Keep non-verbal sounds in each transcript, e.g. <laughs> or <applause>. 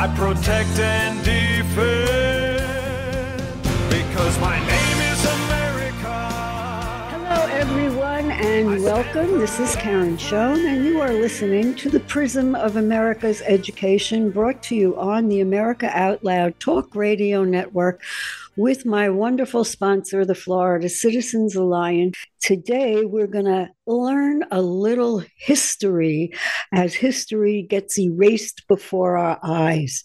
I protect and defend because my name is America. Hello, everyone, and welcome. This is Karen Schoen, and you are listening to the Prism of America's Education brought to you on the America Out Loud Talk Radio Network with my wonderful sponsor, the Florida Citizens Alliance. Today, we're going to learn a little history as history gets erased before our eyes.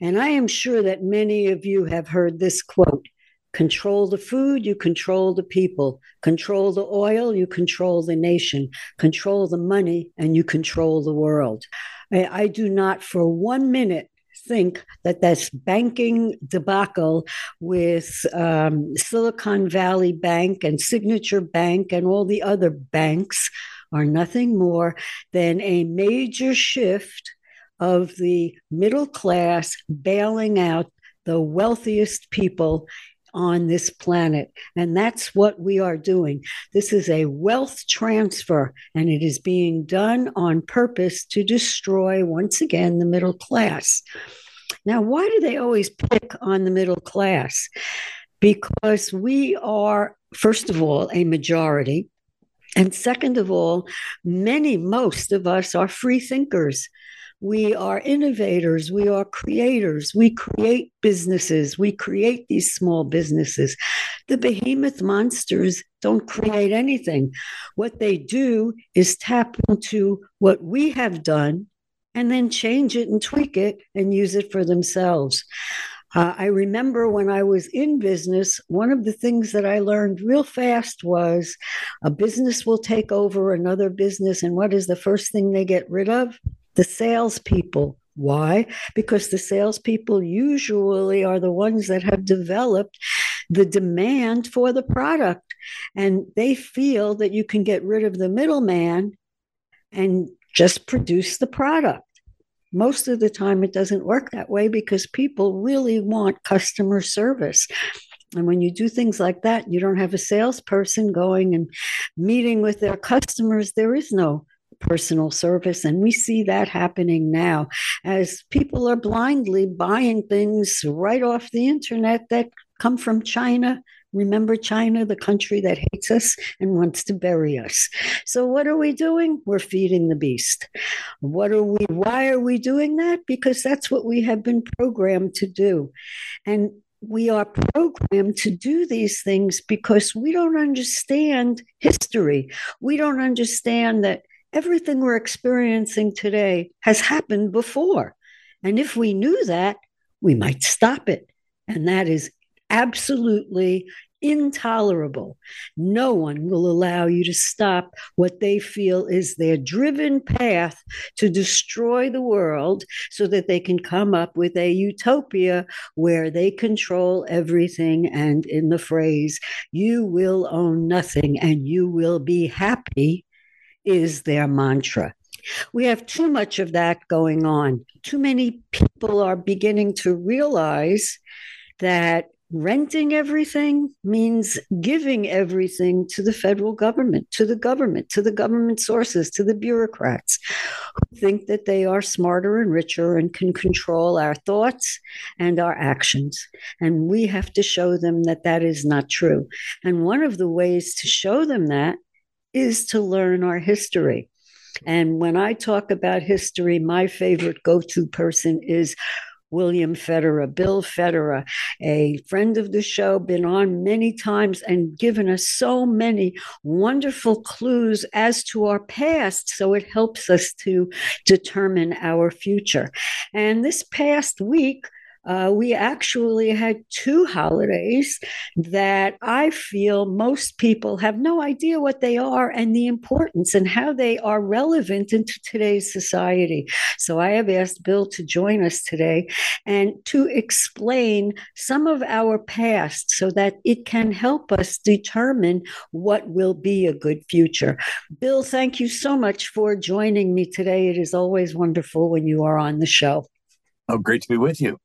And I am sure that many of you have heard this quote Control the food, you control the people. Control the oil, you control the nation. Control the money, and you control the world. I, I do not for one minute think that this banking debacle with um, Silicon Valley Bank and Signature Bank and all the other banks are nothing more than a major shift of the middle class bailing out the wealthiest people on this planet. And that's what we are doing. This is a wealth transfer, and it is being done on purpose to destroy, once again, the middle class. Now, why do they always pick on the middle class? Because we are, first of all, a majority. And second of all, many, most of us are free thinkers. We are innovators. We are creators. We create businesses. We create these small businesses. The behemoth monsters don't create anything. What they do is tap into what we have done and then change it and tweak it and use it for themselves. Uh, I remember when I was in business, one of the things that I learned real fast was a business will take over another business. And what is the first thing they get rid of? The salespeople. Why? Because the salespeople usually are the ones that have developed the demand for the product. And they feel that you can get rid of the middleman and just produce the product. Most of the time, it doesn't work that way because people really want customer service. And when you do things like that, you don't have a salesperson going and meeting with their customers. There is no personal service. And we see that happening now as people are blindly buying things right off the internet that come from China. Remember China, the country that hates us and wants to bury us. So what are we doing? We're feeding the beast. What are we why are we doing that? Because that's what we have been programmed to do. And we are programmed to do these things because we don't understand history. We don't understand that everything we're experiencing today has happened before. And if we knew that, we might stop it. And that is absolutely intolerable. No one will allow you to stop what they feel is their driven path to destroy the world so that they can come up with a utopia where they control everything. And in the phrase, you will own nothing and you will be happy is their mantra. We have too much of that going on. Too many people are beginning to realize that renting everything means giving everything to the federal government, to the government, to the government sources, to the bureaucrats who think that they are smarter and richer and can control our thoughts and our actions. And we have to show them that that is not true. And one of the ways to show them that is to learn our history. And when I talk about history, my favorite go to person is William Federer, Bill Federer, a friend of the show, been on many times and given us so many wonderful clues as to our past. So it helps us to determine our future. And this past week, uh, we actually had two holidays that I feel most people have no idea what they are and the importance and how they are relevant into today's society. So I have asked Bill to join us today and to explain some of our past so that it can help us determine what will be a good future. Bill, thank you so much for joining me today. It is always wonderful when you are on the show. Oh, great to be with you.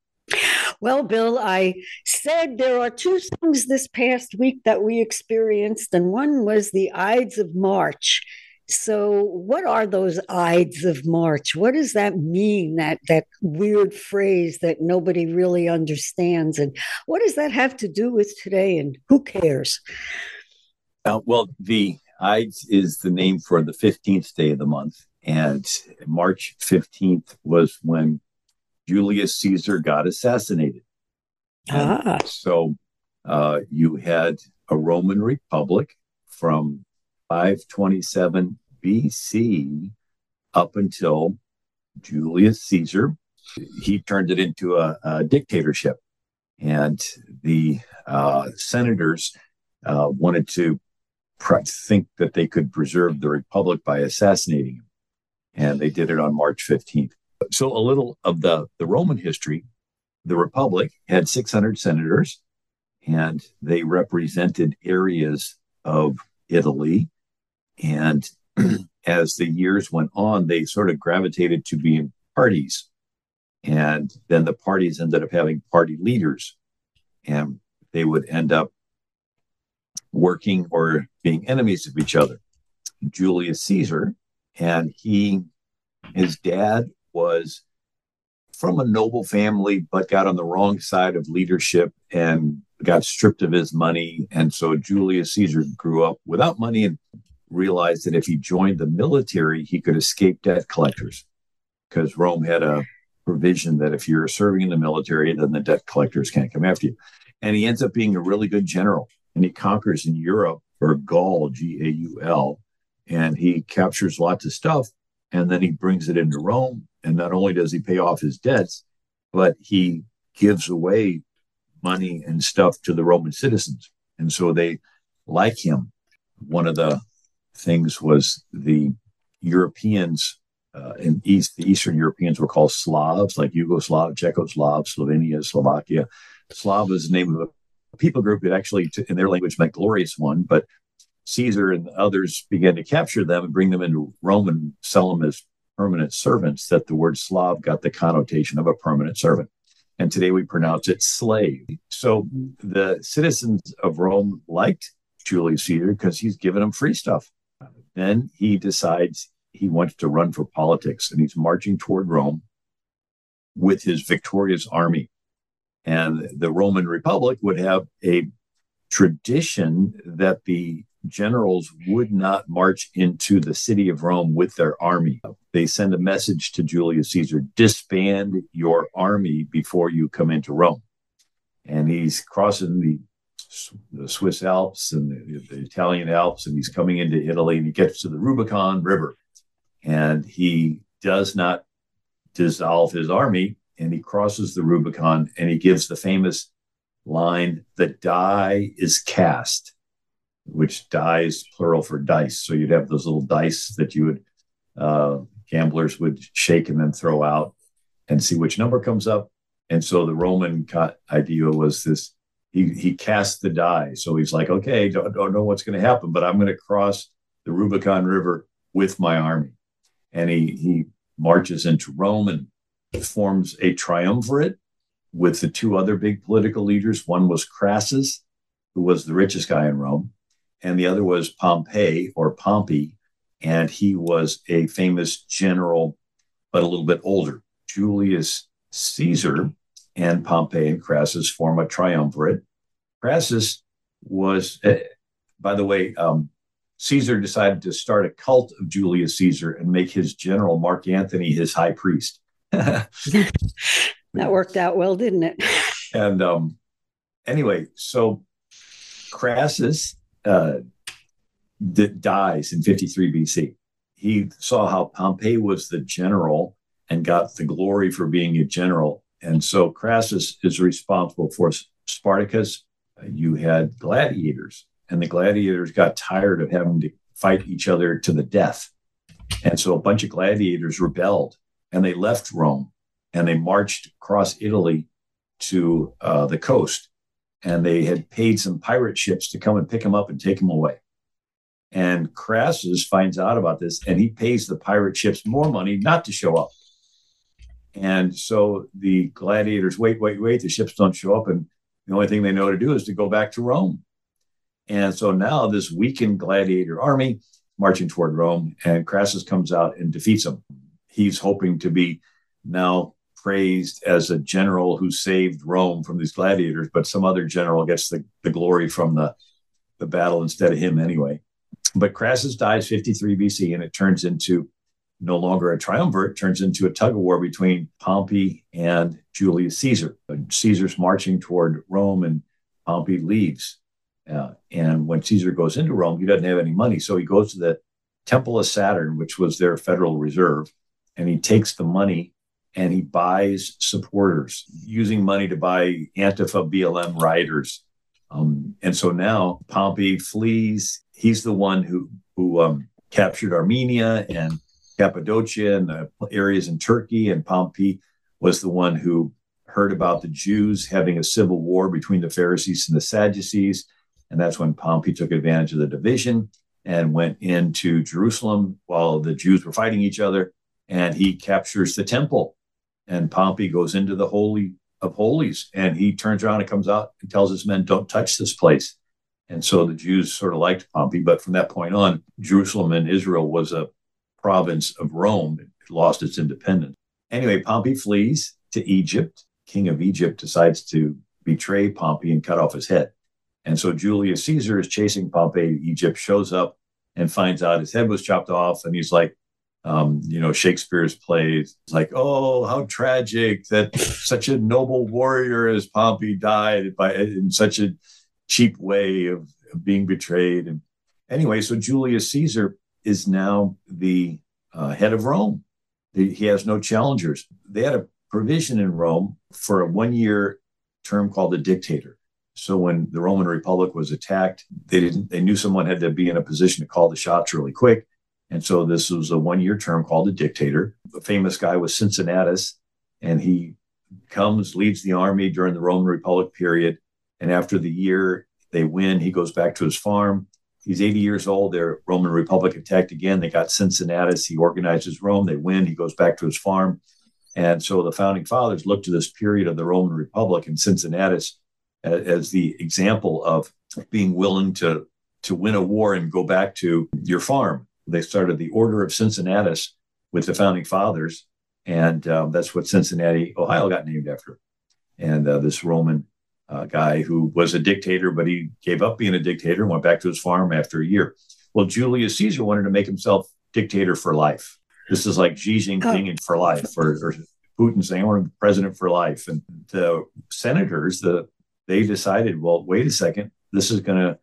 Well, Bill, I said there are two things this past week that we experienced, and one was the Ides of March. So, what are those Ides of March? What does that mean? That that weird phrase that nobody really understands, and what does that have to do with today? And who cares? Uh, well, the Ides is the name for the fifteenth day of the month, and March fifteenth was when Julius Caesar got assassinated. Ah. So uh, you had a Roman Republic from 527 BC up until Julius Caesar. He turned it into a, a dictatorship. And the uh, senators uh, wanted to pr- think that they could preserve the republic by assassinating him. And they did it on March 15th. So, a little of the, the Roman history the republic had 600 senators, and they represented areas of Italy. And <clears throat> as the years went on, they sort of gravitated to being parties. And then the parties ended up having party leaders, and they would end up working or being enemies of each other. Julius Caesar and he, his dad was from a noble family, but got on the wrong side of leadership and got stripped of his money. And so Julius Caesar grew up without money and realized that if he joined the military, he could escape debt collectors because Rome had a provision that if you're serving in the military, then the debt collectors can't come after you. And he ends up being a really good general and he conquers in Europe or Gaul, G A U L, and he captures lots of stuff and then he brings it into Rome. And not only does he pay off his debts, but he gives away money and stuff to the Roman citizens. And so they like him. One of the things was the Europeans uh, in East, the Eastern Europeans were called Slavs, like Yugoslav, Czechoslovakia, Slovenia, Slovakia. Slav is the name of a people group that actually, in their language, meant glorious one. But Caesar and others began to capture them and bring them into Rome and sell them as permanent servants, that the word Slav got the connotation of a permanent servant. And today we pronounce it slave. So the citizens of Rome liked Julius Caesar because he's giving them free stuff. Then he decides he wants to run for politics and he's marching toward Rome with his victorious army. And the Roman Republic would have a tradition that the generals would not march into the city of Rome with their army. They send a message to Julius Caesar disband your army before you come into Rome. And he's crossing the, the Swiss Alps and the, the Italian Alps, and he's coming into Italy and he gets to the Rubicon River. And he does not dissolve his army and he crosses the Rubicon and he gives the famous line the die is cast which dies plural for dice. So you'd have those little dice that you would uh, gamblers would shake and then throw out and see which number comes up. And so the Roman idea was this: he he cast the die. So he's like, okay, don't, don't know what's going to happen, but I'm going to cross the Rubicon River with my army. And he he marches into Rome and forms a triumvirate with the two other big political leaders. One was Crassus, who was the richest guy in Rome, and the other was Pompey or Pompey, and he was a famous general, but a little bit older. Julius Caesar and Pompey and Crassus form a triumvirate. Crassus was, uh, by the way, um, Caesar decided to start a cult of Julius Caesar and make his general Mark Antony his high priest. <laughs> that worked out well, didn't it? and um, anyway, so Crassus uh, that dies in 53 BC. He saw how Pompey was the general and got the glory for being a general, And so Crassus is responsible for Spartacus. You had gladiators, and the gladiators got tired of having to fight each other to the death. And so a bunch of gladiators rebelled and they left Rome and they marched across Italy to uh, the coast. And they had paid some pirate ships to come and pick them up and take them away. And Crassus finds out about this and he pays the pirate ships more money not to show up. And so the gladiators wait, wait, wait. The ships don't show up. And the only thing they know to do is to go back to Rome. And so now this weakened gladiator army marching toward Rome, and Crassus comes out and defeats them. He's hoping to be now praised as a general who saved Rome from these gladiators, but some other general gets the, the glory from the, the battle instead of him anyway. But Crassus dies 53 BC, and it turns into no longer a triumvirate, turns into a tug of war between Pompey and Julius Caesar. Caesar's marching toward Rome, and Pompey leaves. Uh, and when Caesar goes into Rome, he doesn't have any money. So he goes to the Temple of Saturn, which was their federal reserve, and he takes the money and he buys supporters using money to buy Antifa BLM rioters. Um, and so now Pompey flees. He's the one who who um, captured Armenia and Cappadocia and the areas in Turkey. And Pompey was the one who heard about the Jews having a civil war between the Pharisees and the Sadducees. And that's when Pompey took advantage of the division and went into Jerusalem while the Jews were fighting each other. And he captures the temple. And Pompey goes into the Holy of Holies and he turns around and comes out and tells his men, Don't touch this place. And so the Jews sort of liked Pompey. But from that point on, Jerusalem and Israel was a province of Rome. It lost its independence. Anyway, Pompey flees to Egypt. King of Egypt decides to betray Pompey and cut off his head. And so Julius Caesar is chasing Pompey. Egypt shows up and finds out his head was chopped off. And he's like, um, you know, Shakespeare's plays, like, oh, how tragic that such a noble warrior as Pompey died by in such a cheap way of, of being betrayed. And anyway, so Julius Caesar is now the uh, head of Rome. He has no challengers. They had a provision in Rome for a one year term called a dictator. So when the Roman Republic was attacked, they didn't they knew someone had to be in a position to call the shots really quick. And so this was a one-year term called a dictator. The famous guy was Cincinnatus, and he comes, leads the army during the Roman Republic period. And after the year they win, he goes back to his farm. He's 80 years old. Their Roman Republic attacked again. They got Cincinnatus. He organizes Rome. They win. He goes back to his farm. And so the founding fathers looked to this period of the Roman Republic and Cincinnatus as the example of being willing to to win a war and go back to your farm. They started the Order of Cincinnatus with the founding fathers, and um, that's what Cincinnati, Ohio, got named after. And uh, this Roman uh, guy who was a dictator, but he gave up being a dictator and went back to his farm after a year. Well, Julius Caesar wanted to make himself dictator for life. This is like Xi Jinping oh. for life, or, or Putin saying, I want to be president for life. And the senators, the they decided, well, wait a second, this is going to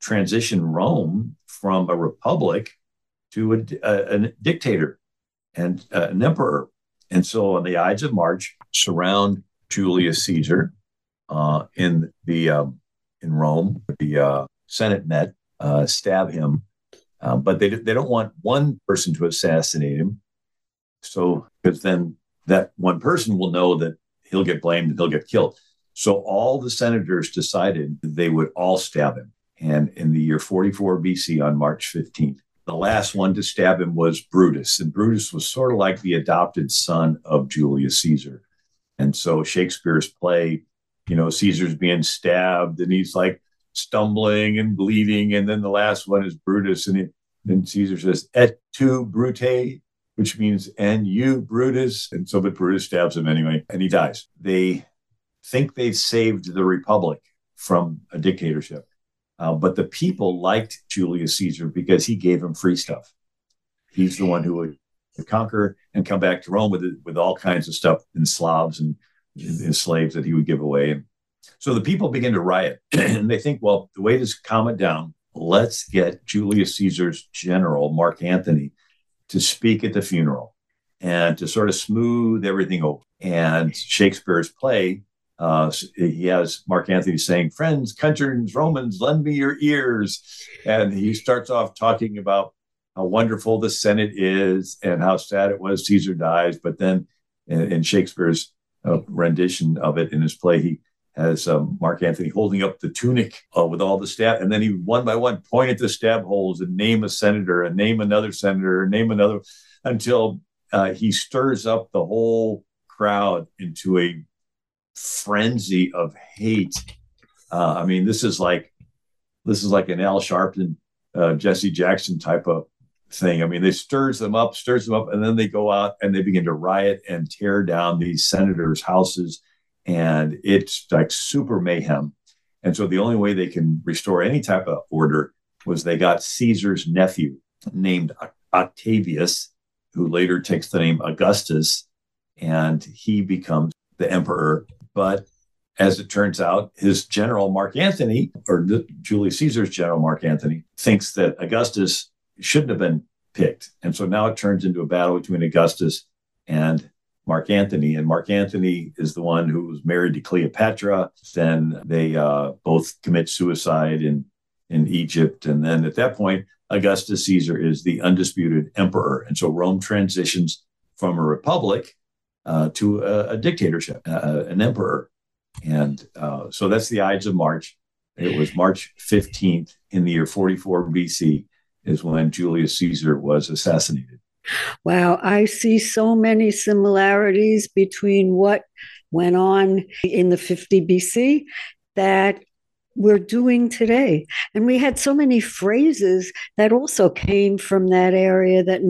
transition Rome from a republic to a, a, a dictator and uh, an emperor. And so on the Ides of March, surround Julius Caesar uh, in the um, in Rome. The uh, Senate met, uh, stab him, uh, but they they don't want one person to assassinate him. So because then that one person will know that he'll get blamed and he'll get killed. So all the senators decided they would all stab him. And in the year 44 BC, on March 15th, the last one to stab him was Brutus. And Brutus was sort of like the adopted son of Julius Caesar. And so Shakespeare's play, you know, Caesar's being stabbed and he's like stumbling and bleeding. And then the last one is Brutus. And then Caesar says, Et tu, Brute, which means, and you, Brutus. And so, but Brutus stabs him anyway, and he dies. They think they've saved the republic from a dictatorship. Uh, but the people liked Julius Caesar because he gave them free stuff. He's the one who would conquer and come back to Rome with with all kinds of stuff and Slavs and, and slaves that he would give away. And so the people begin to riot, <clears throat> and they think, well, the way to calm it down, let's get Julius Caesar's general Mark Antony to speak at the funeral and to sort of smooth everything over. And Shakespeare's play, uh, he has Mark Antony saying, Friends, countrymen, Romans, lend me your ears. And he starts off talking about how wonderful the Senate is and how sad it was Caesar dies. But then in, in Shakespeare's uh, rendition of it in his play, he has um, Mark Antony holding up the tunic uh, with all the stab, and then he one by one point at the stab holes and name a senator and name another senator and name another until uh, he stirs up the whole crowd into a frenzy of hate. Uh, I mean, this is like this is like an Al Sharpton, uh, Jesse Jackson type of thing. I mean, they stirs them up, stirs them up, and then they go out and they begin to riot and tear down these senators' houses, and it's like super mayhem. And so the only way they can restore any type of order was they got Caesar's nephew named Octavius, who later takes the name Augustus, and he becomes the emperor. But as it turns out, his general Mark Antony, or Julius Caesar's general Mark Antony, thinks that Augustus shouldn't have been picked. And so now it turns into a battle between Augustus and Mark Antony. And Mark Antony is the one who was married to Cleopatra. Then they uh, both commit suicide in, in Egypt. And then at that point, Augustus Caesar is the undisputed emperor. And so Rome transitions from a republic uh, to a, a dictatorship, uh, an emperor. And uh, so that's the Ides of March. It was March 15th in the year 44 BC is when Julius Caesar was assassinated. Wow, I see so many similarities between what went on in the 50 BC that we're doing today. And we had so many phrases that also came from that area that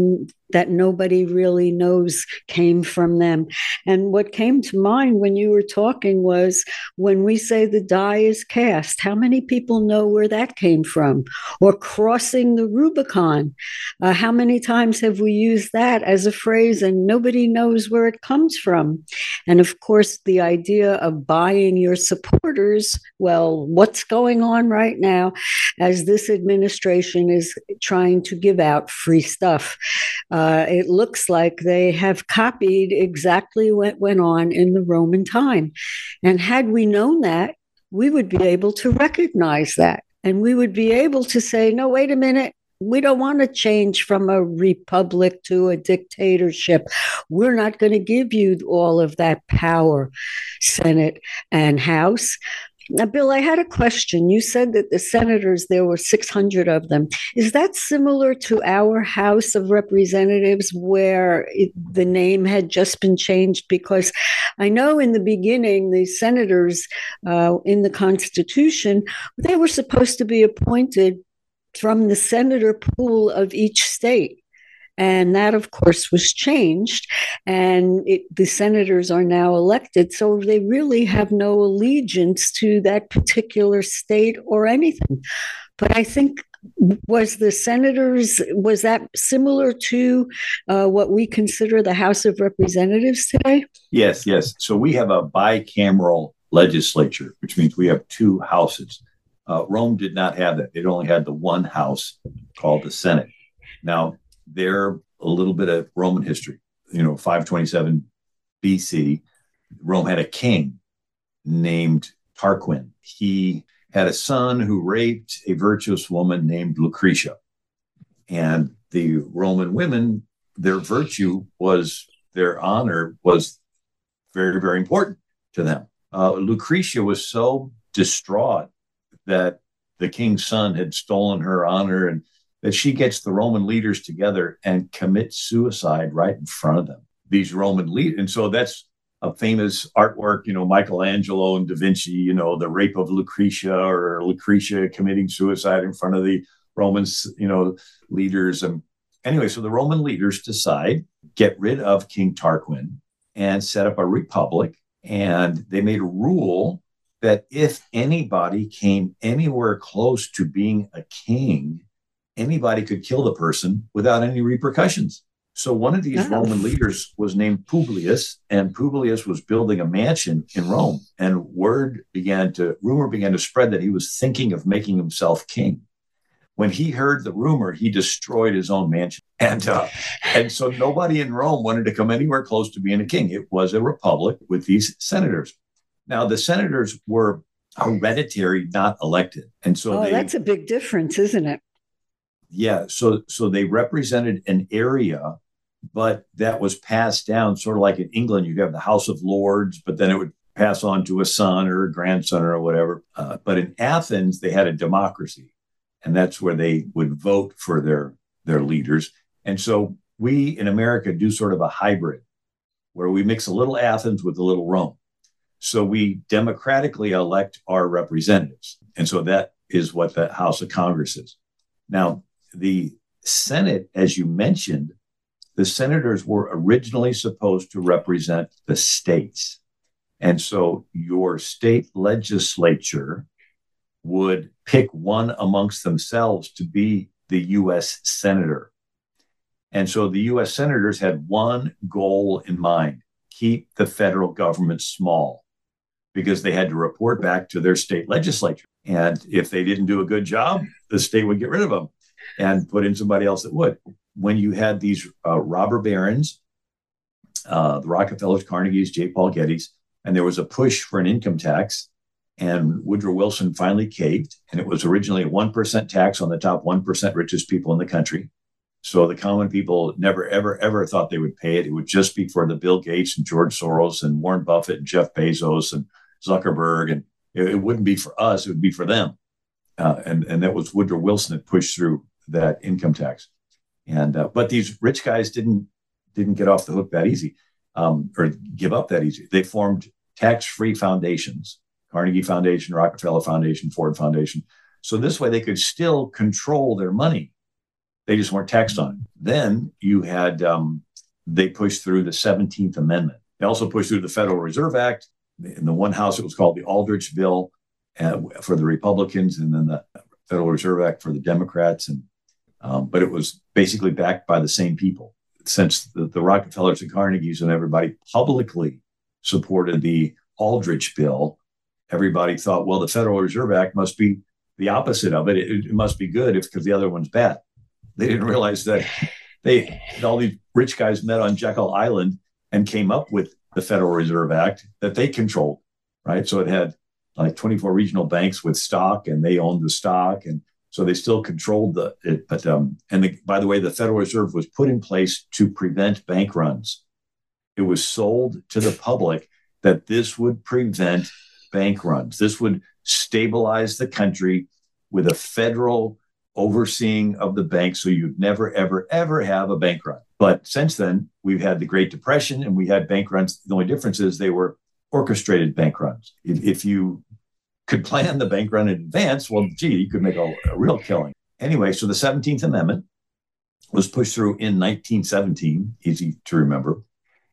that nobody really knows came from them. And what came to mind when you were talking was when we say the die is cast, how many people know where that came from? Or crossing the Rubicon. Uh, how many times have we used that as a phrase and nobody knows where it comes from? And of course, the idea of buying your supporters well, what's going on right now as this administration is trying to give out free stuff? Uh, uh, it looks like they have copied exactly what went on in the Roman time. And had we known that, we would be able to recognize that. And we would be able to say, no, wait a minute. We don't want to change from a republic to a dictatorship. We're not going to give you all of that power, Senate and House. Now, Bill, I had a question. You said that the senators, there were 600 of them. Is that similar to our House of Representatives where it, the name had just been changed? Because I know in the beginning, the senators uh, in the Constitution, they were supposed to be appointed from the senator pool of each state. And that, of course, was changed. And it, the senators are now elected. So they really have no allegiance to that particular state or anything. But I think was the senators was that similar to uh, what we consider the house of representatives today yes yes so we have a bicameral legislature which means we have two houses uh, rome did not have that it only had the one house called the senate now they're a little bit of Roman history. You know, 527 BC, Rome had a king named Tarquin. He had a son who raped a virtuous woman named Lucretia. And the Roman women, their virtue was, their honor was very, very important to them. Uh, Lucretia was so distraught that the king's son had stolen her honor and that she gets the Roman leaders together and commits suicide right in front of them. These Roman leaders, and so that's a famous artwork, you know, Michelangelo and Da Vinci, you know, the rape of Lucretia or Lucretia committing suicide in front of the Romans, you know, leaders. And anyway, so the Roman leaders decide get rid of King Tarquin and set up a republic. And they made a rule that if anybody came anywhere close to being a king, anybody could kill the person without any repercussions. So one of these oh. Roman leaders was named Publius, and Publius was building a mansion in Rome. And word began to, rumor began to spread that he was thinking of making himself king. when he heard the rumor, he destroyed his own mansion. And, uh, and so nobody in Rome wanted to come anywhere close to being a king. It was a republic with these senators. Now, the senators were hereditary, not elected. And so oh, they, that's a big difference, isn't it? Yeah. So so they represented an area, but that was passed down sort of like in England, you'd have the House of Lords, but then it would pass on to a son or a grandson or whatever. Uh, but in Athens, they had a democracy, and that's where they would vote for their their leaders. And so we in America do sort of a hybrid, where we mix a little Athens with a little Rome. So we democratically elect our representatives, and so that is what the House of Congress is. Now, the Senate, as you mentioned, the senators were originally supposed to represent the states. And so your state legislature would pick one amongst themselves to be the US senator. And so the US senators had one goal in mind keep the federal government small because they had to report back to their state legislature. And if they didn't do a good job, the state would get rid of them and put in somebody else that would. When you had these uh, robber barons, uh, the Rockefellers, Carnegies, J. Paul Gettys, and there was a push for an income tax, and Woodrow Wilson finally caved, and it was originally a 1% tax on the top 1% richest people in the country. So the common people never, ever, ever thought they would pay it. It would just be for the Bill Gates and George Soros and Warren Buffett and Jeff Bezos and Zuckerberg. And it, it wouldn't be for us, it would be for them. Uh, and, and that was Woodrow Wilson that pushed through that income tax. And uh, but these rich guys didn't didn't get off the hook that easy, um, or give up that easy. They formed tax-free foundations: Carnegie Foundation, Rockefeller Foundation, Ford Foundation. So this way, they could still control their money. They just weren't taxed on it. Then you had um, they pushed through the Seventeenth Amendment. They also pushed through the Federal Reserve Act. In the one house, it was called the Aldrich Bill uh, for the Republicans, and then the Federal Reserve Act for the Democrats. And um, but it was basically backed by the same people. Since the, the Rockefellers and Carnegies and everybody publicly supported the Aldrich bill, everybody thought, well, the Federal Reserve Act must be the opposite of it. It, it must be good if because the other one's bad. They didn't realize that they all these rich guys met on Jekyll Island and came up with the Federal Reserve Act that they controlled, right? So it had like 24 regional banks with stock, and they owned the stock, and so they still controlled the it, but um, and the, by the way, the Federal Reserve was put in place to prevent bank runs. It was sold to the public that this would prevent bank runs. This would stabilize the country with a federal overseeing of the bank, so you'd never, ever, ever have a bank run. But since then, we've had the Great Depression and we had bank runs. The only difference is they were orchestrated bank runs. If, if you could plan the bank run in advance, well, gee, you could make a, a real killing. Anyway, so the 17th Amendment was pushed through in 1917, easy to remember.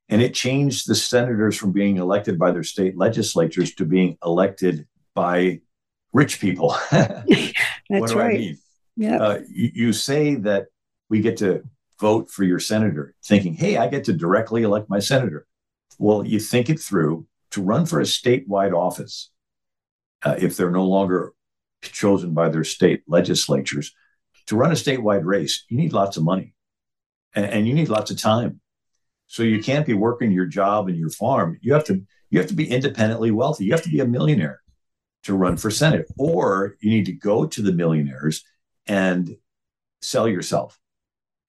And it changed the senators from being elected by their state legislatures to being elected by rich people. <laughs> That's right. I mean? Yeah. Uh, you, you say that we get to vote for your senator, thinking, hey, I get to directly elect my senator. Well, you think it through to run for a statewide office uh, if they're no longer chosen by their state legislatures. To run a statewide race, you need lots of money and, and you need lots of time. So you can't be working your job and your farm. You have to you have to be independently wealthy. You have to be a millionaire to run for senate, or you need to go to the millionaires and sell yourself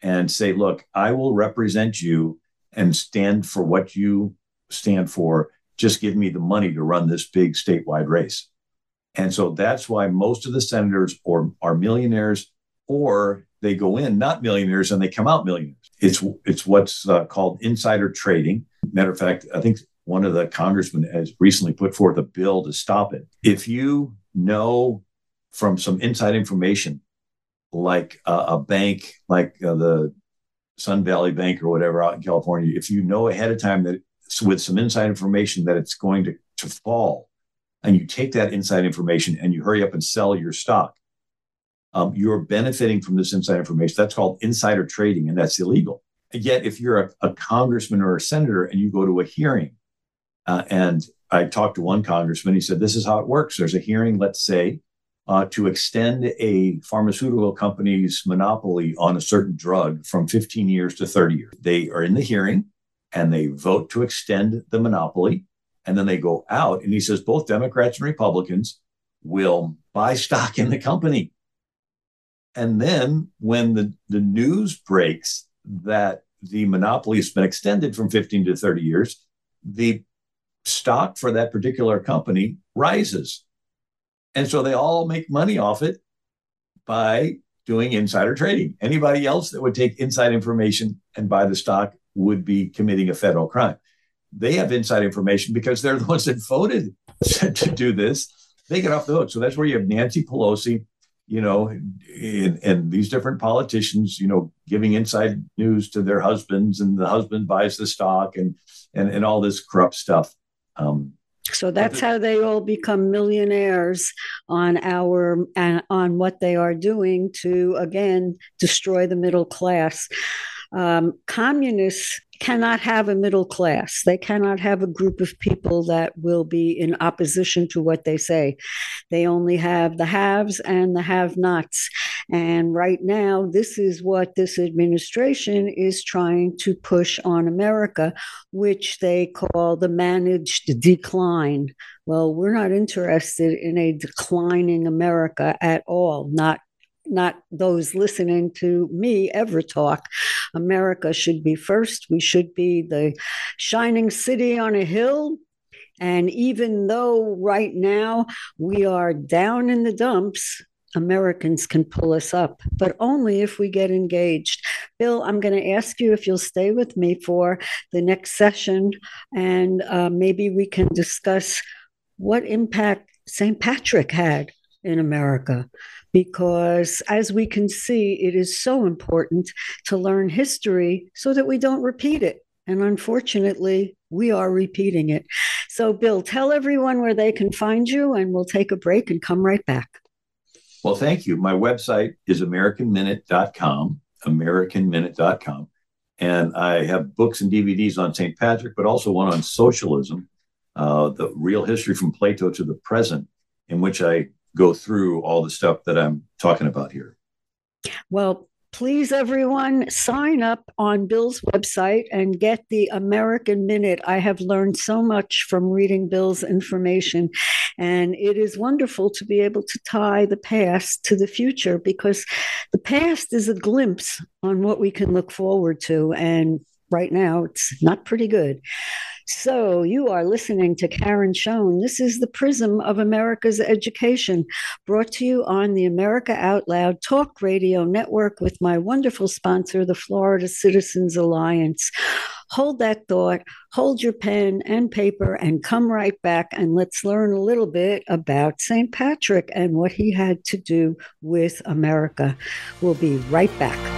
and say, "Look, I will represent you and stand for what you stand for. Just give me the money to run this big statewide race." And so that's why most of the senators or are millionaires or they go in not millionaires and they come out millionaires. It's it's what's uh, called insider trading. Matter of fact, I think one of the congressmen has recently put forth a bill to stop it. If you know from some inside information, like uh, a bank, like uh, the Sun Valley Bank or whatever out in California, if you know ahead of time that with some inside information that it's going to, to fall, and you take that inside information and you hurry up and sell your stock, um, you're benefiting from this inside information. That's called insider trading, and that's illegal. Yet, if you're a, a congressman or a senator and you go to a hearing, uh, and I talked to one congressman, he said, This is how it works. There's a hearing, let's say, uh, to extend a pharmaceutical company's monopoly on a certain drug from 15 years to 30 years. They are in the hearing and they vote to extend the monopoly. And then they go out and he says both Democrats and Republicans will buy stock in the company. And then when the, the news breaks that the monopoly has been extended from 15 to 30 years, the stock for that particular company rises. And so they all make money off it by doing insider trading. Anybody else that would take inside information and buy the stock would be committing a federal crime. They have inside information because they're the ones that voted <laughs> to do this. They get off the hook. So that's where you have Nancy Pelosi, you know, and, and these different politicians, you know, giving inside news to their husbands, and the husband buys the stock, and and and all this corrupt stuff. Um, so that's how they all become millionaires on our and on what they are doing to again destroy the middle class. Um, communists cannot have a middle class. They cannot have a group of people that will be in opposition to what they say. They only have the haves and the have nots. And right now, this is what this administration is trying to push on America, which they call the managed decline. Well, we're not interested in a declining America at all, not not those listening to me ever talk. America should be first. We should be the shining city on a hill. And even though right now we are down in the dumps, Americans can pull us up, but only if we get engaged. Bill, I'm going to ask you if you'll stay with me for the next session, and uh, maybe we can discuss what impact St. Patrick had in America because as we can see, it is so important to learn history so that we don't repeat it. And unfortunately, we are repeating it. So, Bill, tell everyone where they can find you, and we'll take a break and come right back. Well, thank you. My website is AmericanMinute.com, AmericanMinute.com. And I have books and DVDs on St. Patrick, but also one on socialism, uh, the real history from Plato to the present, in which I go through all the stuff that I'm talking about here. Well, please, everyone, sign up on Bill's website and get the American Minute. I have learned so much from reading Bill's information, and it is wonderful to be able to tie the past to the future because the past is a glimpse on what we can look forward to. And right now, it's not pretty good. So, you are listening to Karen Schoen. This is the Prism of America's Education, brought to you on the America Out Loud Talk Radio Network with my wonderful sponsor, the Florida Citizens Alliance. Hold that thought, hold your pen and paper, and come right back and let's learn a little bit about St. Patrick and what he had to do with America. We'll be right back.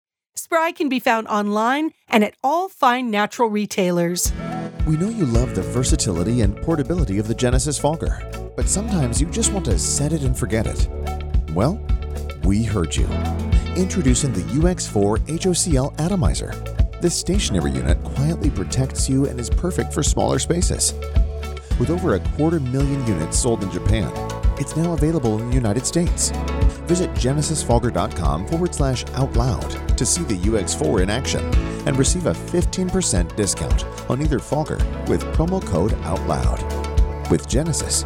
Spry can be found online and at all fine natural retailers. We know you love the versatility and portability of the Genesis Fogger, but sometimes you just want to set it and forget it. Well, we heard you. Introducing the UX4 HOCL Atomizer. This stationary unit quietly protects you and is perfect for smaller spaces. With over a quarter million units sold in Japan, it's now available in the United States. Visit genesisfogger.com forward slash out loud to see the UX4 in action and receive a 15% discount on either fogger with promo code OUTLOUD. With Genesis,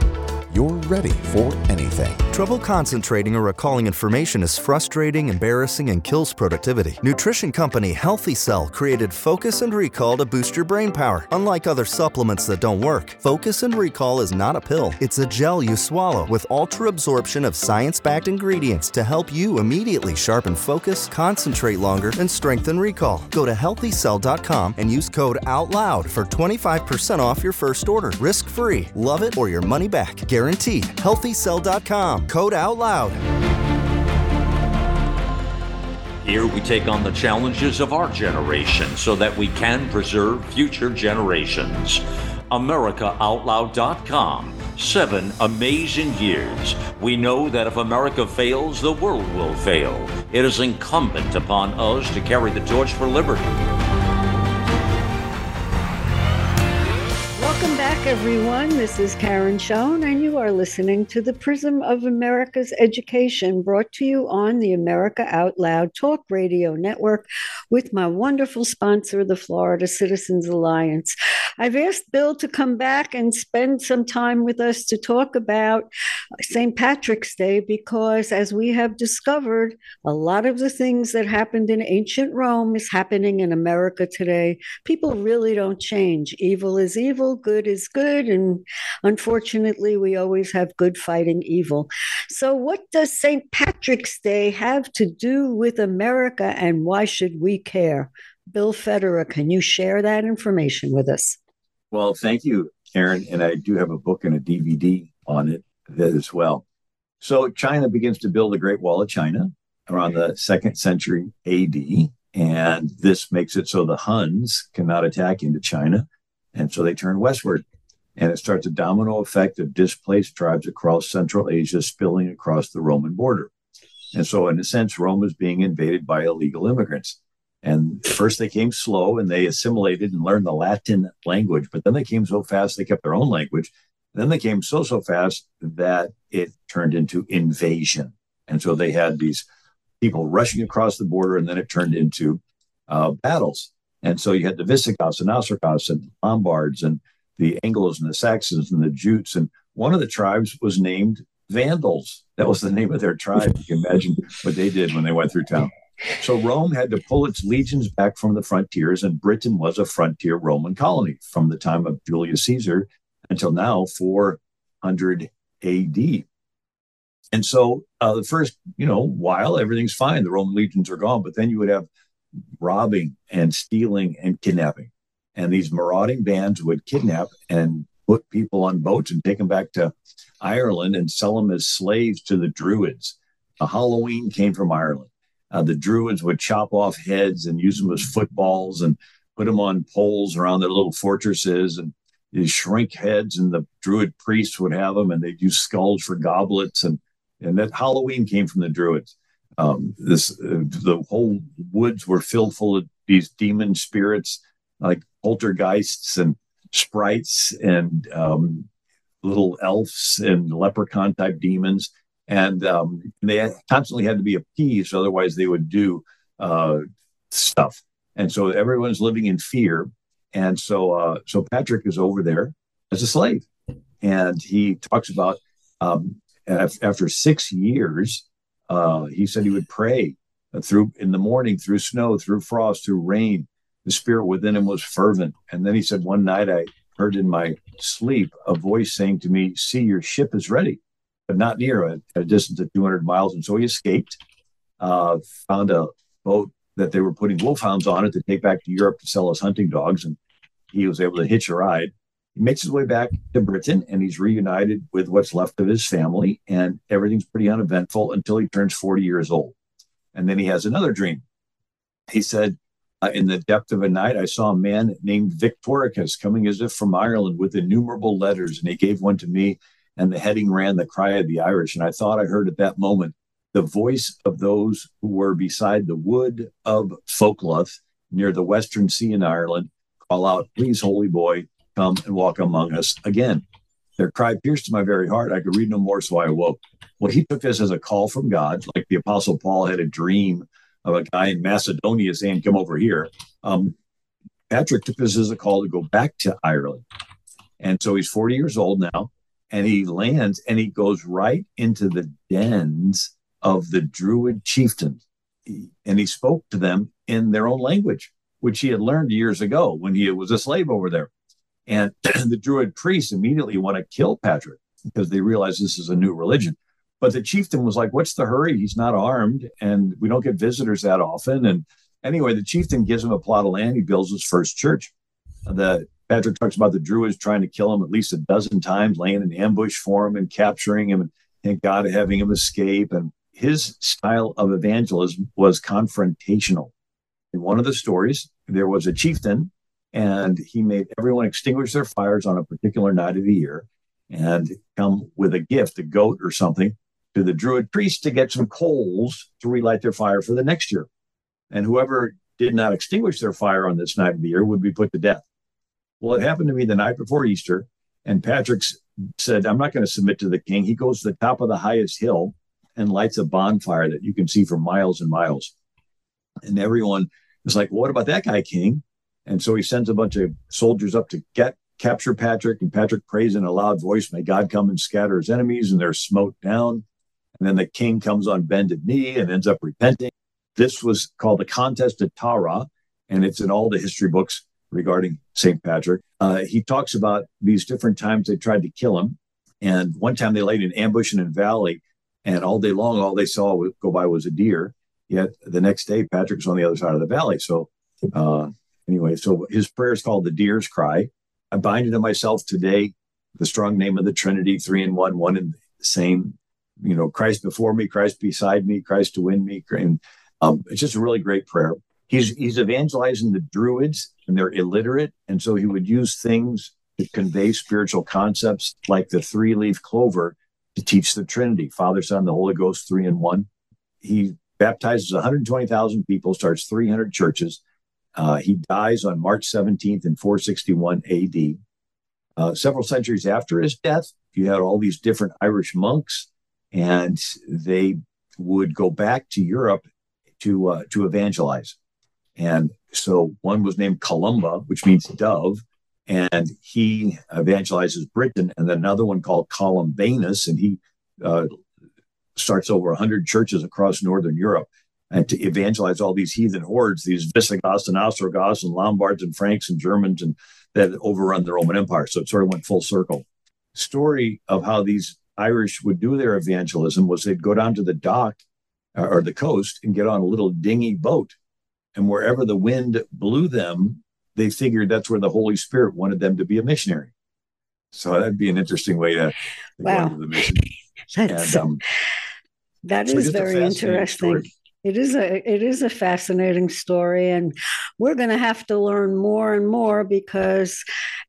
you're ready for anything. Trouble concentrating or recalling information is frustrating, embarrassing, and kills productivity. Nutrition company Healthy Cell created Focus and Recall to boost your brain power. Unlike other supplements that don't work, Focus and Recall is not a pill. It's a gel you swallow with ultra absorption of science backed ingredients to help you immediately sharpen focus, concentrate longer, and strengthen recall. Go to healthycell.com and use code OUTLOUD for 25% off your first order. Risk free. Love it or your money back. Guaranteed guaranteed. HealthyCell.com. Code out loud. Here we take on the challenges of our generation so that we can preserve future generations. AmericaOutloud.com. Seven amazing years. We know that if America fails, the world will fail. It is incumbent upon us to carry the torch for liberty. Everyone. This is Karen Schoen, and you are listening to the Prism of America's Education, brought to you on the America Out Loud Talk Radio Network with my wonderful sponsor, the Florida Citizens Alliance. I've asked Bill to come back and spend some time with us to talk about St. Patrick's Day because, as we have discovered, a lot of the things that happened in ancient Rome is happening in America today. People really don't change. Evil is evil, good is good, and unfortunately, we always have good fighting evil. So, what does St. Patrick's Day have to do with America, and why should we care? Bill Federer, can you share that information with us? Well, thank you, Karen. And I do have a book and a DVD on it as well. So China begins to build the Great Wall of China around the second century AD. And this makes it so the Huns cannot attack into China. And so they turn westward. And it starts a domino effect of displaced tribes across Central Asia spilling across the Roman border. And so, in a sense, Rome is being invaded by illegal immigrants. And first they came slow and they assimilated and learned the Latin language, but then they came so fast they kept their own language. then they came so, so fast that it turned into invasion. And so they had these people rushing across the border and then it turned into uh, battles. And so you had the Visigoths and Ostrogoths and Lombards and the Anglos and the Saxons and the Jutes. And one of the tribes was named Vandals. That was the name of their tribe. You can imagine what they did when they went through town. So Rome had to pull its legions back from the frontiers, and Britain was a frontier Roman colony from the time of Julius Caesar until now, 400 AD. And so uh, the first, you know, while everything's fine, the Roman legions are gone, but then you would have robbing and stealing and kidnapping. And these marauding bands would kidnap and put people on boats and take them back to Ireland and sell them as slaves to the Druids. Halloween came from Ireland. Uh, the Druids would chop off heads and use them as footballs and put them on poles around their little fortresses and these shrink heads. And the Druid priests would have them and they'd use skulls for goblets. And, and that Halloween came from the Druids. Um, this uh, the whole woods were filled full of these demon spirits like poltergeists and sprites and um, little elves and leprechaun type demons and um, they constantly had to be appeased, otherwise they would do uh, stuff. And so everyone's living in fear. And so, uh, so Patrick is over there as a slave, and he talks about um, after six years, uh, he said he would pray through in the morning, through snow, through frost, through rain. The spirit within him was fervent. And then he said, one night I heard in my sleep a voice saying to me, "See, your ship is ready." but not near at a distance of 200 miles. And so he escaped, uh, found a boat that they were putting wolfhounds on it to take back to Europe to sell as hunting dogs. And he was able to hitch a ride. He makes his way back to Britain and he's reunited with what's left of his family. And everything's pretty uneventful until he turns 40 years old. And then he has another dream. He said, uh, in the depth of a night, I saw a man named Victoricus coming as if from Ireland with innumerable letters, and he gave one to me and the heading ran the cry of the Irish. And I thought I heard at that moment the voice of those who were beside the wood of Fochluthe near the Western Sea in Ireland call out, Please, holy boy, come and walk among us again. Their cry pierced my very heart. I could read no more, so I awoke. Well, he took this as a call from God, like the Apostle Paul had a dream of a guy in Macedonia saying, Come over here. Um, Patrick took this as a call to go back to Ireland. And so he's 40 years old now and he lands and he goes right into the dens of the Druid chieftains. And he spoke to them in their own language, which he had learned years ago when he was a slave over there. And <clears throat> the Druid priests immediately want to kill Patrick because they realize this is a new religion. But the chieftain was like, What's the hurry? He's not armed, and we don't get visitors that often. And anyway, the chieftain gives him a plot of land. He builds his first church. The Patrick talks about the Druids trying to kill him at least a dozen times, laying an ambush for him and capturing him, and thank God having him escape. And his style of evangelism was confrontational. In one of the stories, there was a chieftain and he made everyone extinguish their fires on a particular night of the year and come with a gift, a goat or something, to the druid priest to get some coals to relight their fire for the next year. And whoever did not extinguish their fire on this night of the year would be put to death. Well, it happened to me the night before Easter, and Patrick said, I'm not going to submit to the king. He goes to the top of the highest hill and lights a bonfire that you can see for miles and miles. And everyone is like, What about that guy, king? And so he sends a bunch of soldiers up to get capture Patrick, and Patrick prays in a loud voice, May God come and scatter his enemies, and they're smote down. And then the king comes on bended knee and ends up repenting. This was called the Contest at Tara, and it's in all the history books regarding St. Patrick. Uh, he talks about these different times they tried to kill him. And one time they laid an ambush in a valley, and all day long, all they saw go by was a deer. Yet the next day, Patrick's on the other side of the valley. So, uh, anyway, so his prayer is called the Deer's Cry. I bind it to myself today, the strong name of the Trinity, three in one, one and the same. You know, Christ before me, Christ beside me, Christ to win me. And um, it's just a really great prayer. He's he's evangelizing the Druids, and they're illiterate, and so he would use things to convey spiritual concepts like the three-leaf clover to teach the Trinity, Father, Son, the Holy Ghost, three in one. He baptizes 120,000 people, starts 300 churches. Uh, he dies on March 17th in 461 AD. Uh, several centuries after his death, you had all these different Irish monks, and they would go back to Europe to uh, to evangelize. And so one was named Columba, which means dove, and he evangelizes Britain. And then another one called Columbanus, and he uh, starts over 100 churches across Northern Europe and to evangelize all these heathen hordes, these Visigoths and Ostrogoths and Lombards and Franks and Germans and that overrun the Roman Empire. So it sort of went full circle. Story of how these Irish would do their evangelism was they'd go down to the dock uh, or the coast and get on a little dinghy boat. And wherever the wind blew them, they figured that's where the Holy Spirit wanted them to be a missionary. So that'd be an interesting way to, to wow. go the mission. <laughs> That's, and, um, that so is very interesting. Story. It is a it is a fascinating story, and we're going to have to learn more and more because,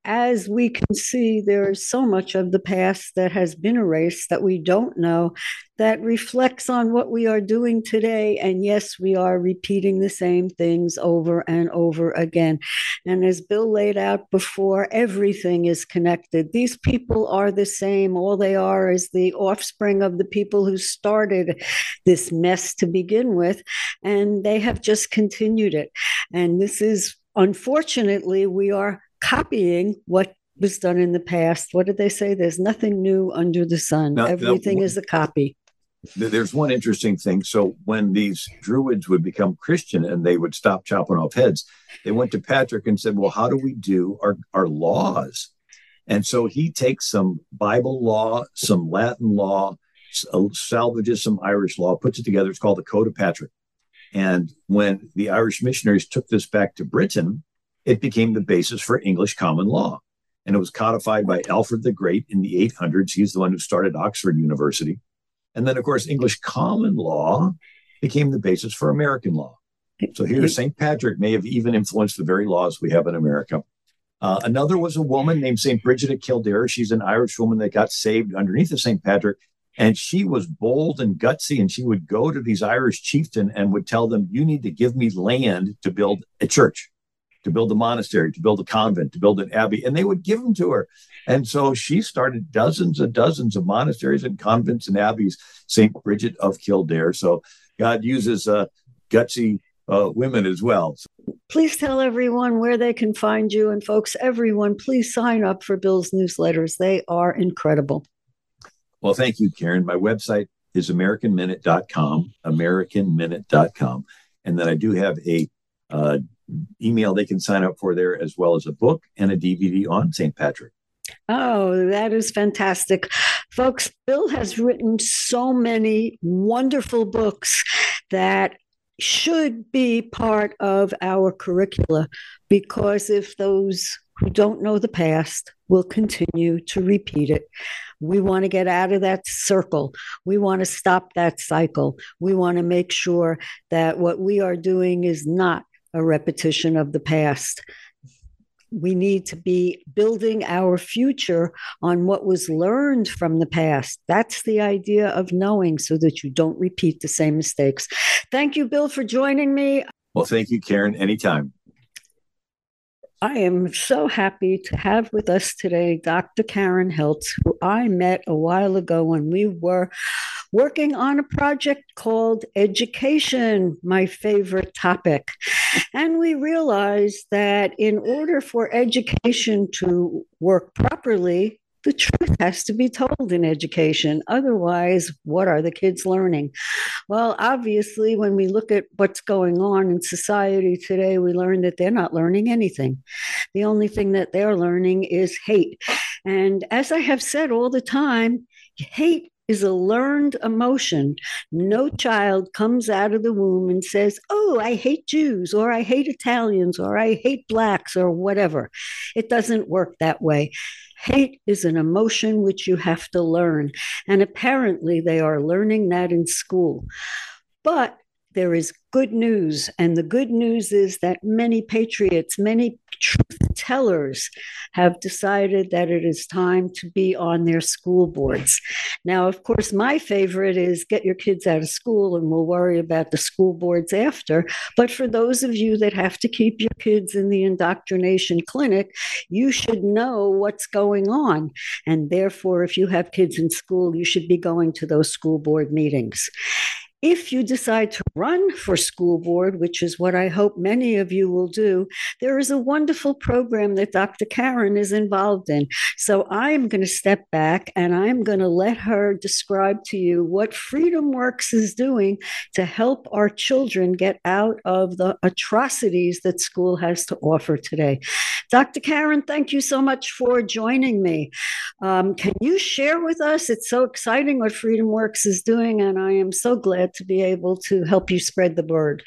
as we can see, there is so much of the past that has been erased that we don't know, that reflects on what we are doing today. And yes, we are repeating the same things over and over again. And as Bill laid out before, everything is connected. These people are the same. All they are is the offspring of the people who started this mess to begin with, and they have just continued it. And this is, unfortunately, we are copying what was done in the past. What did they say? There's nothing new under the sun. Now, Everything now, is a copy there's one interesting thing. So when these druids would become Christian and they would stop chopping off heads, they went to Patrick and said, "Well, how do we do our our laws?" And so he takes some Bible law, some Latin law, uh, salvages some Irish law, puts it together. It's called the Code of Patrick. And when the Irish missionaries took this back to Britain, it became the basis for English common law. And it was codified by Alfred the Great in the 800s. He's the one who started Oxford University. And then, of course, English common law became the basis for American law. So here, St. Patrick may have even influenced the very laws we have in America. Uh, another was a woman named St. Bridget of Kildare. She's an Irish woman that got saved underneath of St. Patrick. And she was bold and gutsy. And she would go to these Irish chieftain and would tell them, You need to give me land to build a church to build a monastery, to build a convent, to build an abbey, and they would give them to her. And so she started dozens and dozens of monasteries and convents and abbeys, St. Bridget of Kildare. So God uses uh, gutsy uh, women as well. Please tell everyone where they can find you. And folks, everyone, please sign up for Bill's newsletters. They are incredible. Well, thank you, Karen. My website is AmericanMinute.com, AmericanMinute.com. And then I do have a uh, email they can sign up for there, as well as a book and a DVD on St. Patrick. Oh, that is fantastic. Folks, Bill has written so many wonderful books that should be part of our curricula because if those who don't know the past will continue to repeat it. We want to get out of that circle. We want to stop that cycle. We want to make sure that what we are doing is not a repetition of the past. We need to be building our future on what was learned from the past. That's the idea of knowing so that you don't repeat the same mistakes. Thank you, Bill, for joining me. Well, thank you, Karen. Anytime. I am so happy to have with us today Dr. Karen Heltz, who I met a while ago when we were working on a project called Education, my favorite topic. And we realized that in order for education to work properly, the truth has to be told in education. Otherwise, what are the kids learning? Well, obviously, when we look at what's going on in society today, we learn that they're not learning anything. The only thing that they're learning is hate. And as I have said all the time, hate is a learned emotion. No child comes out of the womb and says, Oh, I hate Jews, or I hate Italians, or I hate blacks, or whatever. It doesn't work that way. Hate is an emotion which you have to learn. And apparently, they are learning that in school. But there is good news. And the good news is that many patriots, many truth tellers have decided that it is time to be on their school boards. Now, of course, my favorite is get your kids out of school and we'll worry about the school boards after. But for those of you that have to keep your kids in the indoctrination clinic, you should know what's going on. And therefore, if you have kids in school, you should be going to those school board meetings. If you decide to run for school board, which is what I hope many of you will do, there is a wonderful program that Dr. Karen is involved in. So I'm going to step back and I'm going to let her describe to you what Freedom Works is doing to help our children get out of the atrocities that school has to offer today. Dr. Karen, thank you so much for joining me. Um, can you share with us? It's so exciting what Freedom Works is doing, and I am so glad to be able to help you spread the word.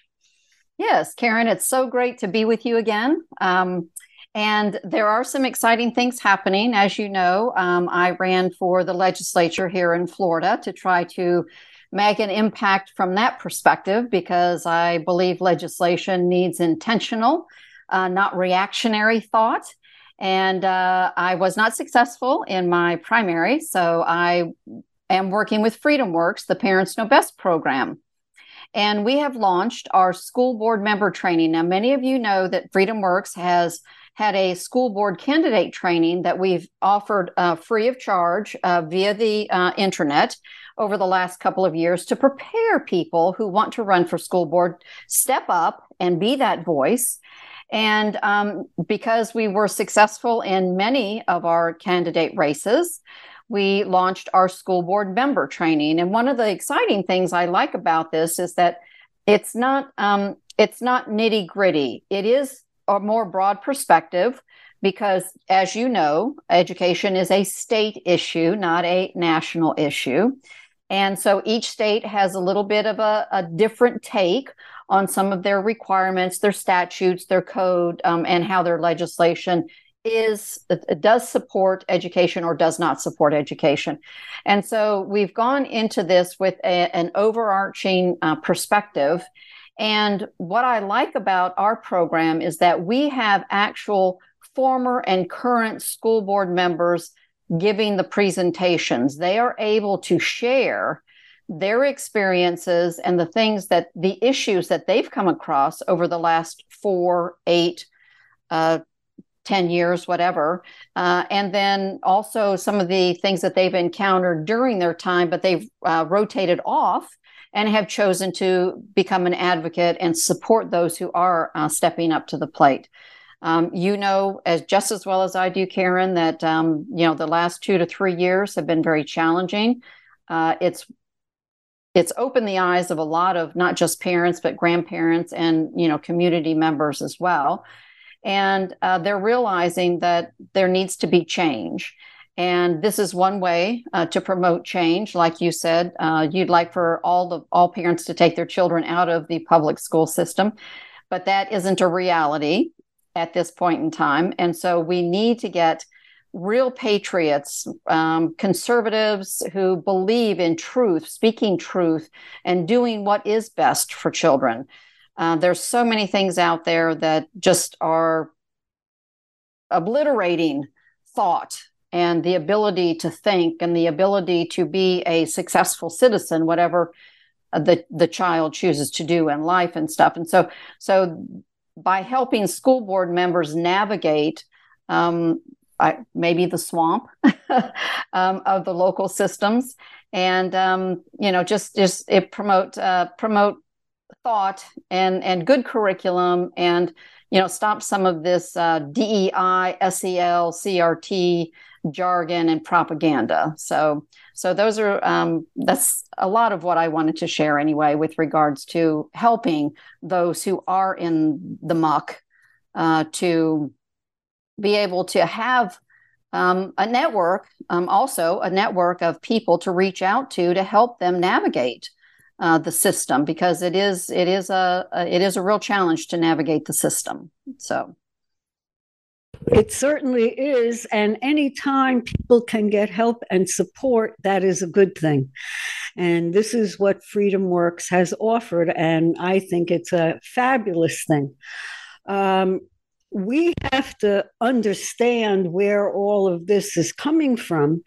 Yes, Karen, it's so great to be with you again. Um, and there are some exciting things happening. As you know, um, I ran for the legislature here in Florida to try to make an impact from that perspective because I believe legislation needs intentional, uh, not reactionary thought. And uh, I was not successful in my primary, so I am working with Freedom Works, the Parents Know Best program. And we have launched our school board member training. Now, many of you know that Freedom Works has had a school board candidate training that we've offered uh, free of charge uh, via the uh, internet over the last couple of years to prepare people who want to run for school board step up and be that voice. And um, because we were successful in many of our candidate races, we launched our school board member training. And one of the exciting things I like about this is that it's not um, it's not nitty gritty. It is a more broad perspective because, as you know, education is a state issue, not a national issue. And so each state has a little bit of a, a different take on some of their requirements, their statutes, their code, um, and how their legislation is does support education or does not support education. And so we've gone into this with a, an overarching uh, perspective. And what i like about our program is that we have actual former and current school board members giving the presentations. They are able to share their experiences and the things that the issues that they've come across over the last four eight uh, 10 years, whatever. Uh, and then also some of the things that they've encountered during their time, but they've uh, rotated off and have chosen to become an advocate and support those who are uh, stepping up to the plate. Um, you know, as just as well as I do, Karen, that um, you know the last two to three years have been very challenging. Uh, it's it's opened the eyes of a lot of not just parents but grandparents and you know community members as well and uh, they're realizing that there needs to be change. And this is one way uh, to promote change. Like you said, uh, you'd like for all the all parents to take their children out of the public school system, but that isn't a reality at this point in time. And so we need to get real patriots, um, conservatives who believe in truth, speaking truth, and doing what is best for children. Uh, there's so many things out there that just are obliterating thought and the ability to think and the ability to be a successful citizen, whatever the the child chooses to do in life and stuff. And so, so by helping school board members navigate um, I, maybe the swamp <laughs> um, of the local systems, and um, you know, just just it promote uh, promote thought and and good curriculum, and you know, stop some of this uh, DEI, SEL, CRT jargon and propaganda. So so those are um, that's a lot of what I wanted to share anyway with regards to helping those who are in the muck uh, to be able to have um, a network, um, also a network of people to reach out to to help them navigate uh, the system because it is it is a, a it is a real challenge to navigate the system. So. It certainly is. And anytime people can get help and support, that is a good thing. And this is what Freedom Works has offered. And I think it's a fabulous thing. Um, we have to understand where all of this is coming from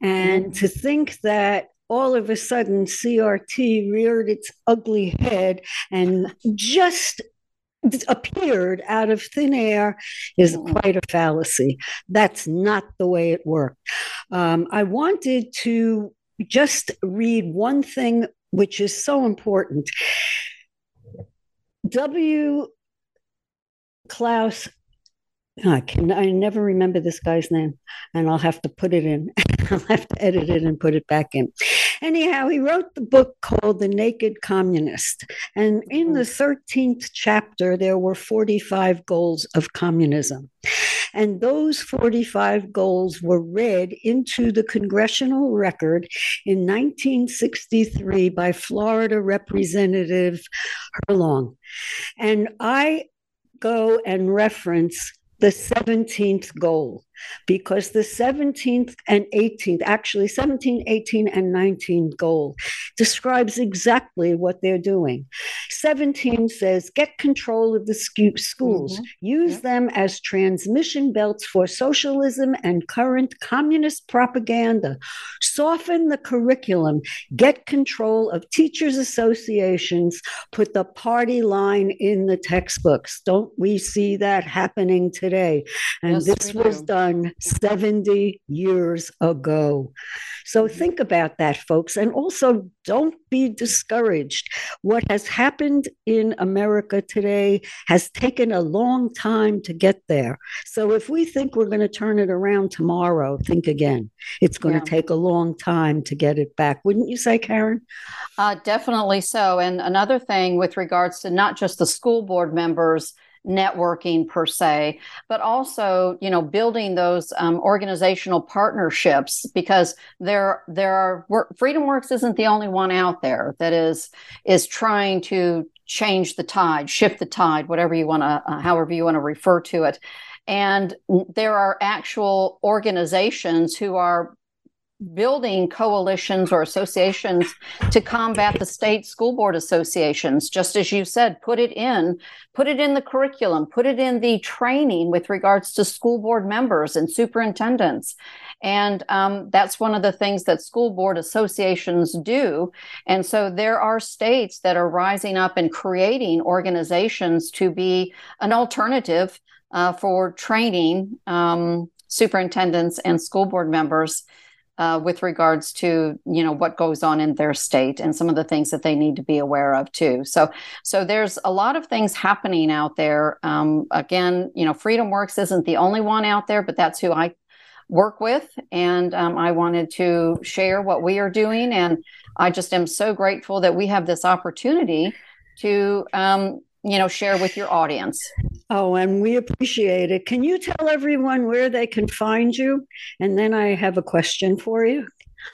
and to think that all of a sudden CRT reared its ugly head and just appeared out of thin air is mm-hmm. quite a fallacy. That's not the way it worked. Um, I wanted to just read one thing which is so important. W. Klaus I can I never remember this guy's name, and I'll have to put it in. <laughs> I'll have to edit it and put it back in. Anyhow, he wrote the book called The Naked Communist. And in the mm-hmm. 13th chapter, there were 45 goals of communism. And those 45 goals were read into the congressional record in 1963 by Florida Representative Herlong. And I go and reference the 17th goal because the 17th and 18th, actually 17, 18, and 19 goal describes exactly what they're doing. 17 says get control of the schools, mm-hmm. use yep. them as transmission belts for socialism and current communist propaganda, soften the curriculum, get control of teachers' associations, put the party line in the textbooks. Don't we see that happening today? And yes, this was done done 70 years ago. So think about that, folks. And also, don't be discouraged. What has happened in America today has taken a long time to get there. So if we think we're going to turn it around tomorrow, think again. It's going yeah. to take a long time to get it back. Wouldn't you say, Karen? Uh, definitely so. And another thing with regards to not just the school board members networking per se, but also you know building those um, organizational partnerships because there there are work, Freedom Works isn't the only one out there that is is trying to change the tide, shift the tide, whatever you want to, uh, however you want to refer to it. And there are actual organizations who are building coalitions or associations to combat the state school board associations. Just as you said put it in put it in the curriculum put it in the training with regards to school board members and superintendents. And um, that's one of the things that school board associations do. And so there are states that are rising up and creating organizations to be an alternative uh, for training um, superintendents and school board members uh, with regards to you know what goes on in their state and some of the things that they need to be aware of too. So so there's a lot of things happening out there. Um, again, you know, Freedom Works isn't the only one out there, but that's who I work with, and um, I wanted to share what we are doing, and I just am so grateful that we have this opportunity to um, you know share with your audience. Oh and we appreciate it. Can you tell everyone where they can find you? And then i have a question for you.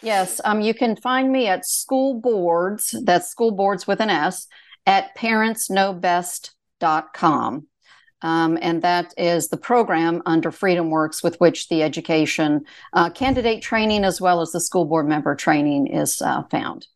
Yes um, you can find me at school boards that's school boards with an s at parentsknowbest.com Um, and that is the program under Freedom Works with which the education uh, candidate training as well as the school board member training is uh, found.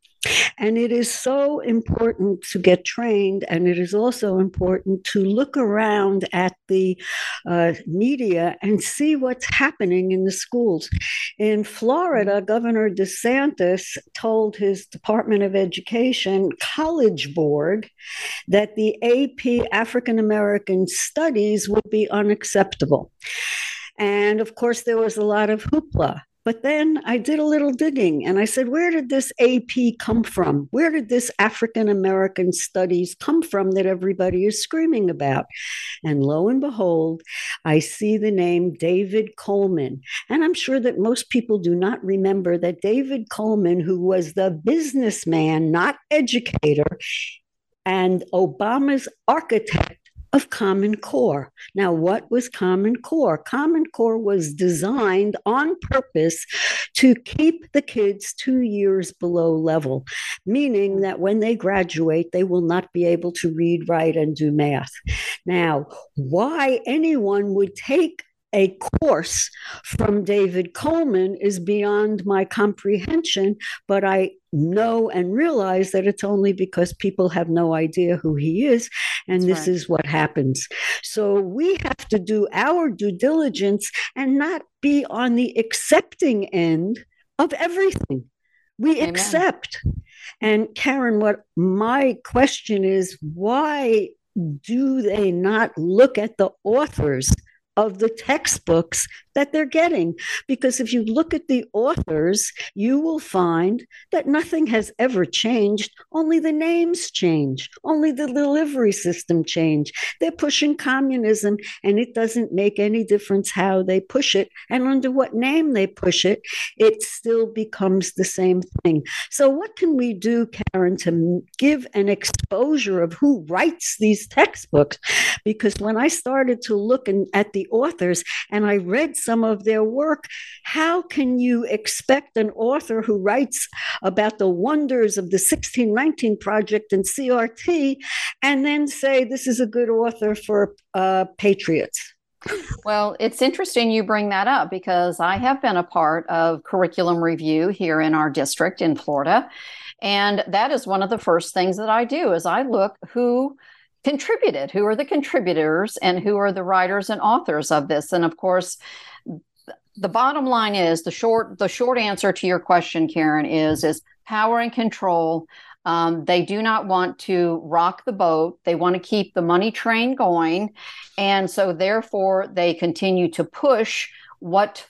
And it is so important to get trained, and it is also important to look around at the uh, media and see what's happening in the schools. In Florida, Governor DeSantis told his Department of Education College Board that the AP African American Studies would be unacceptable. And of course, there was a lot of hoopla but then I did a little digging and I said, where did this AP come from? Where did this African American studies come from that everybody is screaming about? And lo and behold, I see the name David Coleman. And I'm sure that most people do not remember that David Coleman, who was the businessman, not educator, and Obama's architect of Common Core. Now, what was Common Core? Common Core was designed on purpose to keep the kids two years below level, meaning that when they graduate, they will not be able to read, write, and do math. Now, why anyone would take a course from David Coleman is beyond my comprehension, but I know and realize that it's only because people have no idea who he is. And That's this right. is what happens. So we have to do our due diligence and not be on the accepting end of everything. We Amen. accept. And Karen, what my question is why do they not look at the authors of the textbooks that they're getting. Because if you look at the authors, you will find that nothing has ever changed, only the names change, only the delivery system change. They're pushing communism, and it doesn't make any difference how they push it and under what name they push it, it still becomes the same thing. So, what can we do, Karen, to give an exposure of who writes these textbooks? Because when I started to look in, at the authors and I read some of their work. How can you expect an author who writes about the wonders of the 1619 Project and CRT and then say this is a good author for uh, patriots? Well, it's interesting you bring that up because I have been a part of curriculum review here in our district in Florida. And that is one of the first things that I do is I look who contributed? Who are the contributors and who are the writers and authors of this? And of course the bottom line is the short the short answer to your question karen is is power and control. Um, they do not want to rock the boat. They want to keep the money train going. And so therefore they continue to push what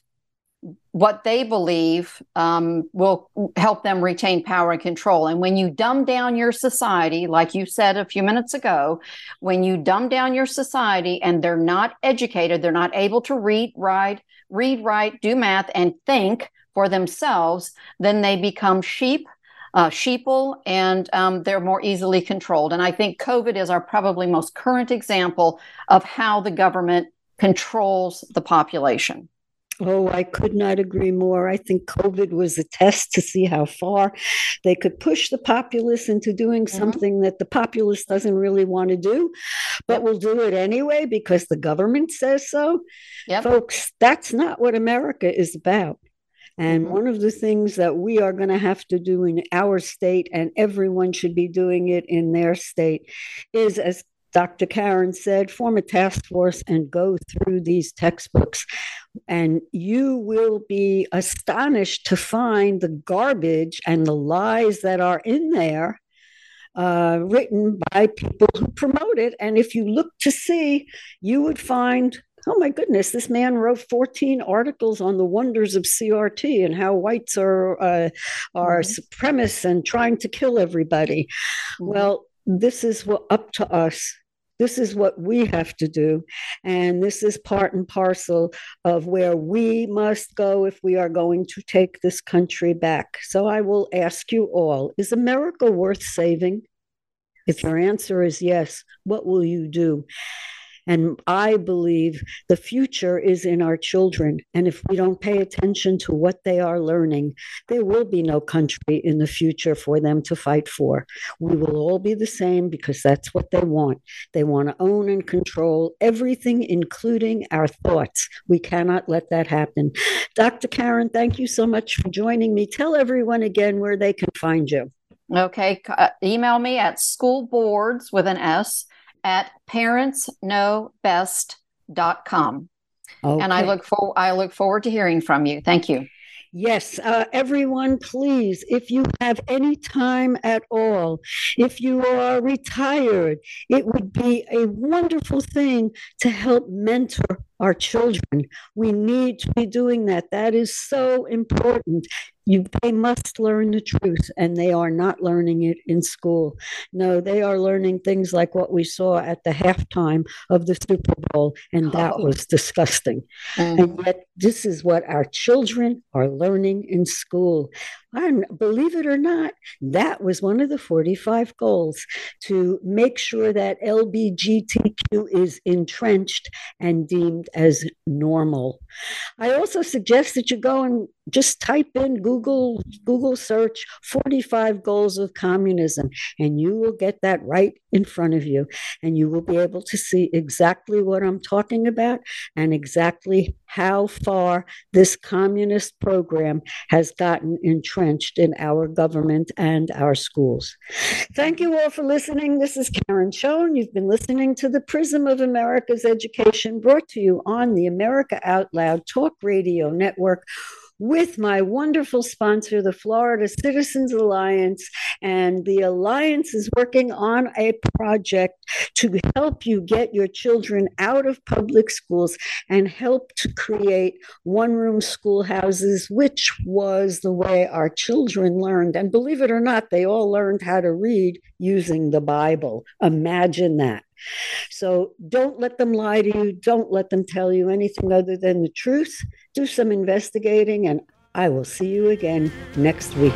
what they believe um, will help them retain power and control. And when you dumb down your society, like you said a few minutes ago, when you dumb down your society and they're not educated, they're not able to read, write, read, write, do math, and think for themselves, then they become sheep. Uh, sheeple and um, they're more easily controlled. And I think COVID is our probably most current example of how the government controls the population. Oh, I could not agree more. I think COVID was a test to see how far they could push the populace into doing mm-hmm. something that the populace doesn't really want to do, but yep. will do it anyway because the government says so. Yep. Folks, that's not what America is about. And mm-hmm. one of the things that we are going to have to do in our state, and everyone should be doing it in their state, is as Dr. Karen said, form a task force and go through these textbooks. And you will be astonished to find the garbage and the lies that are in there uh, written by people who promote it. And if you look to see, you would find oh my goodness, this man wrote 14 articles on the wonders of CRT and how whites are uh, are mm-hmm. supremacists and trying to kill everybody. Mm-hmm. Well, this is what up to us this is what we have to do. And this is part and parcel of where we must go if we are going to take this country back. So I will ask you all Is America worth saving? If your answer is yes, what will you do? And I believe the future is in our children. And if we don't pay attention to what they are learning, there will be no country in the future for them to fight for. We will all be the same because that's what they want. They want to own and control everything, including our thoughts. We cannot let that happen. Dr. Karen, thank you so much for joining me. Tell everyone again where they can find you. Okay. Uh, email me at school boards with an S at parentsknowbest.com. Okay. And I look for I look forward to hearing from you. Thank you. Yes, uh, everyone, please, if you have any time at all, if you are retired, it would be a wonderful thing to help mentor our children. We need to be doing that. That is so important. You, they must learn the truth, and they are not learning it in school. No, they are learning things like what we saw at the halftime of the Super Bowl, and that oh. was disgusting. Mm. And yet, this is what our children are learning in school. And believe it or not, that was one of the 45 goals to make sure that LBGTQ is entrenched and deemed as normal. I also suggest that you go and just type in Google Google search 45 goals of communism and you will get that right in front of you and you will be able to see exactly what I'm talking about and exactly how far this communist program has gotten entrenched in our government and our schools. Thank you all for listening. This is Karen Schoen. You've been listening to the Prism of America's Education brought to you on the America Out Loud Talk Radio Network with my wonderful sponsor, the Florida Citizens Alliance. And the Alliance is working on a project to help you get your children out of public schools and help to create one room schoolhouses, which was the way our children learned. And believe it or not, they all learned how to read using the Bible. Imagine that. So don't let them lie to you. Don't let them tell you anything other than the truth. Do some investigating, and I will see you again next week.